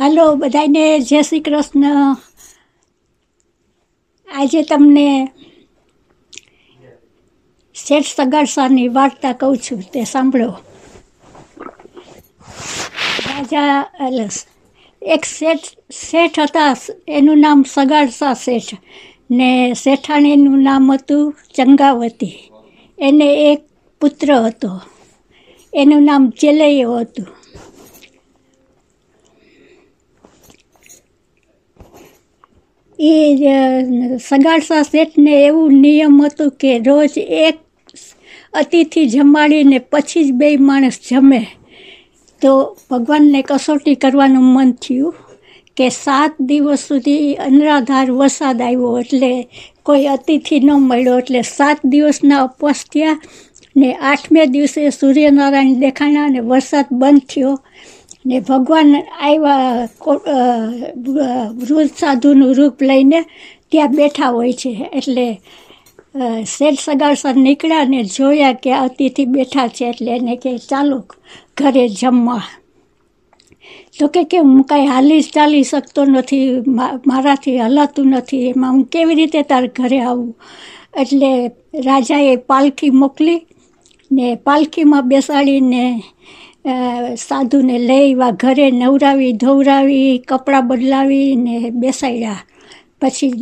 હાલો બધાને જય શ્રી કૃષ્ણ. આજે તમને શેઠ સગાડસાની વાર્તા કહું છું, તે સાંભળો. રાજા એક શેઠ શેઠ હતા, એનું નામ સગાડસા શેઠ. ને શેઠાણીનું નામ હતું ચંગાવતી. એને એક પુત્ર હતો. એનું નામ ચેલૈયો હતું. એ સગાડસા શેઠને એવું નિયમ હતું કે રોજ એક અતિથિ જમાડીને પછી જ બે માણસ જમે. તો ભગવાનને કસોટી કરવાનું મન થયું કે સાત દિવસ સુધી અનરાધાર વરસાદ આવ્યો એટલે કોઈ અતિથિ ન મળ્યો. એટલે સાત દિવસના ઉપવાસ થયા ને આઠમે દિવસે સૂર્યનારાયણ દેખાણા અને વરસાદ બંધ થયો. ને ભગવાન આવ્યા વૃદ્ધ સાધુનું રૂપ લઈને ત્યાં બેઠા હોય છે. એટલે શેઠ સગાસર નીકળ્યા ને જોયા કે અતિથિ બેઠા છે એટલે એને કે ચાલો ઘરે જમવા. તો કે કે હું કાંઈ હાલી ચાલી શકતો નથી મારાથી હલાતું નથી, એમાં હું કેવી રીતે તાર ઘરે આવું? એટલે રાજાએ પાલખી મોકલી ને પાલખીમાં બેસાડીને સાધુને લઈ આવ્યા ઘરે નવરાવી, ધોવરાવી, કપડાં બદલાવી ને બેસાડ્યા. પછી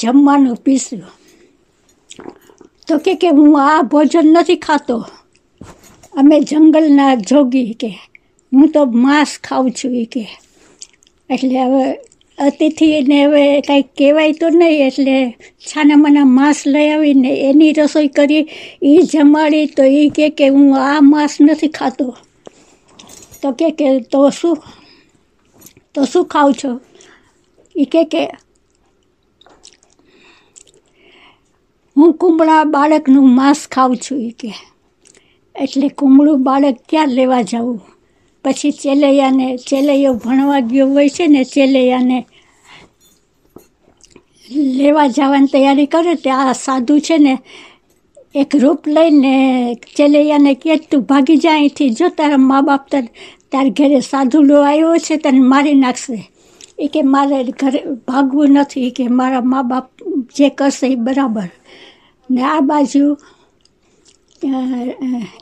જમવાનું પીસ્યું. તો કે કે હું આ ભોજન નથી ખાતો. અમે જંગલના જોગી કે, હું તો માંસ ખાઉં છું એ કે. એટલે હવે અતિથિને હવે કાંઈ કહેવાય તો નહીં, એટલે છાના માના માંસ લઈ આવીને એની રસોઈ કરી એ જમાડી તો એ કે હું આ માંસ નથી ખાતો. તો કે કે તો શું? તો શું ખાવ છો? એ કે કે હું કુંબળા બાળકનું માંસ ખાઉં છું એ કે. એટલે કુંબળું બાળક ક્યાં લેવા જવું? પછી ચેલૈયાને, ચેલૈયો ભણવા ગયો હોય છે ને, ચેલૈયાને લેવા જવાની તૈયારી કરે તે આ સાધુ છે ને એક રૂપ લઈને ચેલૈયાને કે તું ભાગી જાય અહીંથી જો તારા મા બાપ તાર તારા ઘરે સાધુ લો આવ્યો છે, તને મારી નાખશે. એ કે મારે ઘરે ભાગવું નથી કે મારા મા બાપ જે કરશે એ બરાબર. ને આ બાજુ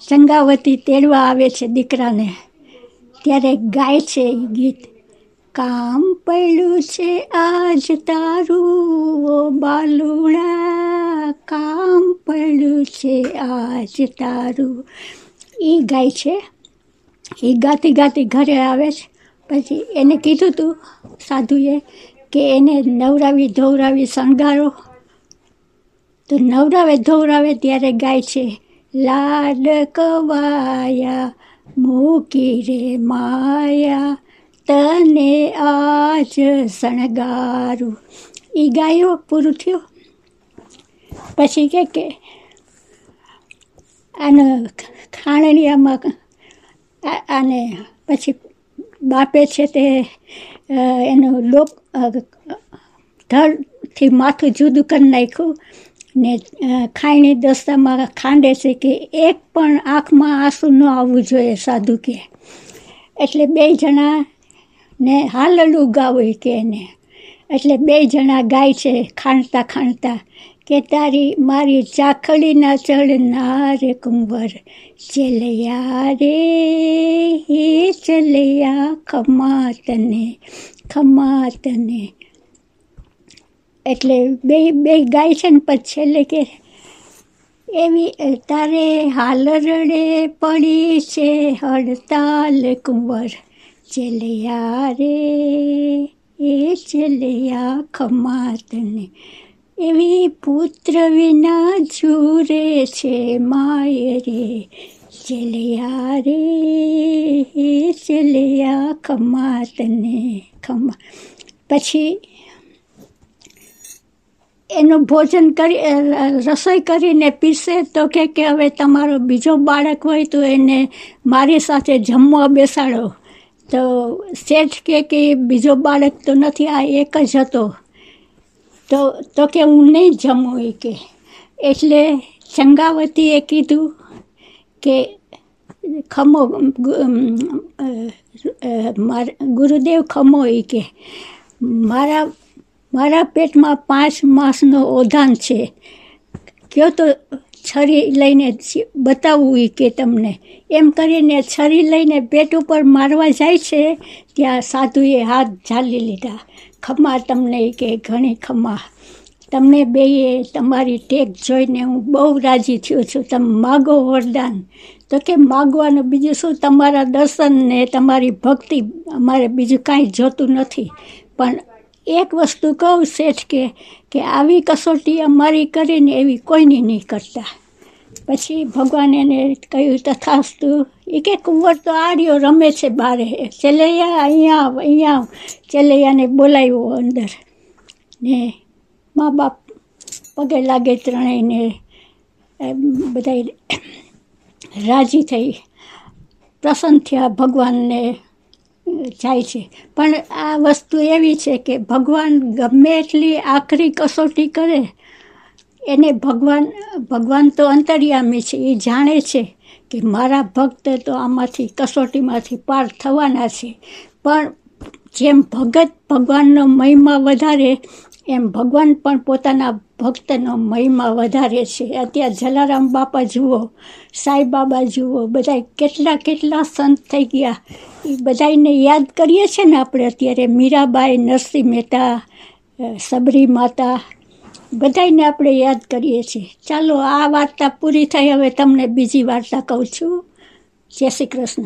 ચંગાવતી તેડવા આવે છે દીકરાને. ત્યારે ગાય છે એ ગીત. કામ પડ્યું છે આજ તારું, ઓ બાલુડા. કામ પડ્યું છે આજ તારું. એ ગાય છે. એ ગાતી ગાતી ઘરે આવે છે. પછી એને કીધું તું સાધુએ કે એને નવરાવી ધોવરાવી શણગારો. તો નવરાવે ધોવરાવે ત્યારે ગાય છે, લાડ કવાયા, મૂકી રે માયા. તને આજ શણગારું. એ ગાયો પૂરું થયું. પછી કે કે, આને ખાણડિયામાં આને પછી બાપે છે તે એનું લોક ધરથી માથું જુદું કરી નાખ્યું ને ખાયણી દસ્તામાં ખાંડે છે કે એક પણ આંખમાં આંસુ ન આવવું જોઈએ સાધુ કે. એટલે બે જણા ને હાલલું ગાવું કે એને એટલે બે જણા ગાય છે, ખાણતા ખાણતા, કે તારી મારી ચાખડીના ચડનાર કુંવર, ચેલૈયા રે, હે ચલૈયા ખમા તને ખમા તને એટલે બે બે ગાય છે ને પછી છેલ્લે કે એવી તારે હાલરડે પડી છે હડતાલ કુંવર. ચેલૈયા રે એ ચેલૈયા ખમાતને. એવી પુત્ર વિના જુરે છે માય રે ચેલૈયા રે એ ચેલૈયા ખમાતને, ખમા. પછી એનું ભોજન કરી રસોઈ કરીને પીરસે તો કે હવે તમારો બીજો બાળક હોય તો એને મારી સાથે જમવા બેસાડો. તો શેઠ કે કે બીજો બાળક તો નથી, આ એક જ હતો. તો તો કે હું નહીં જમું એ કે. એટલે સંગાવતીએ કીધું કે ખમો ગુરુદેવ ખમો એ કે, મારા મારા પેટમાં પાંચ માસનો ઓધાન છે. કયો તો છરી લઈને બતાવવું એ કે તમને. એમ કરીને છરી લઈને પેટ ઉપર મારવા જાય છે, ત્યાં સાધુએ હાથ ઝાલી લીધા. ખમા તમને કે, ઘણી ખમા. તમને બેએ તમારી ટેક જોઈને હું બહુ રાજી થયો છું. તમે માગો વરદાન. તો કે માગવાનું બીજું શું? તમારા દર્શન ને તમારી ભક્તિ અમારે બીજું કાંઈ જોતું નથી. પણ એક વસ્તુ કહું શેઠ કે કે આવી કસોટી અમારી કરીને એવી કોઈની નહીં કરતા. પછી ભગવાન એને કહ્યું તથાસ્તુ એ કે કુંવર તો આડ્યો રમે છે બારે. ચેલૈયા, અહીંયા આવ અહીંયા આવ. ચેલૈયાને બોલાવ્યો અંદર. ને મા બાપ પગે લાગે ત્રણેયને બધા રાજી થઈ. પ્રસન્ન થયા ભગવાનને. જાય છે. પણ આ વસ્તુ એવી છે કે ભગવાન ગમે એટલી આખરી કસોટી કરે, એને ભગવાન ભગવાન તો અંતર્યામી છે, એ જાણે છે કે મારા ભક્ત તો આમાંથી કસોટીમાંથી પાર થવાના છે. પણ જેમ ભગત ભગવાનનો મહિમા વધારે એમ ભગવાન પણ પોતાના ભક્તનો મહિમા વધારે છે. અત્યારે જલારામ બાપા જુઓ, સાંઈ બાબા જુઓ બધા કેટલા કેટલા સંત થઈ ગયા. એ બધાને યાદ કરીએ છીએ ને આપણે અત્યારે મીરાબાઈ, નરસિંહ મહેતા સબરી માતા બધાને આપણે યાદ કરીએ છીએ. ચાલો આ વાર્તા પૂરી થઈ હવે તમને બીજી વાર્તા કહું છું. જય શ્રી કૃષ્ણ.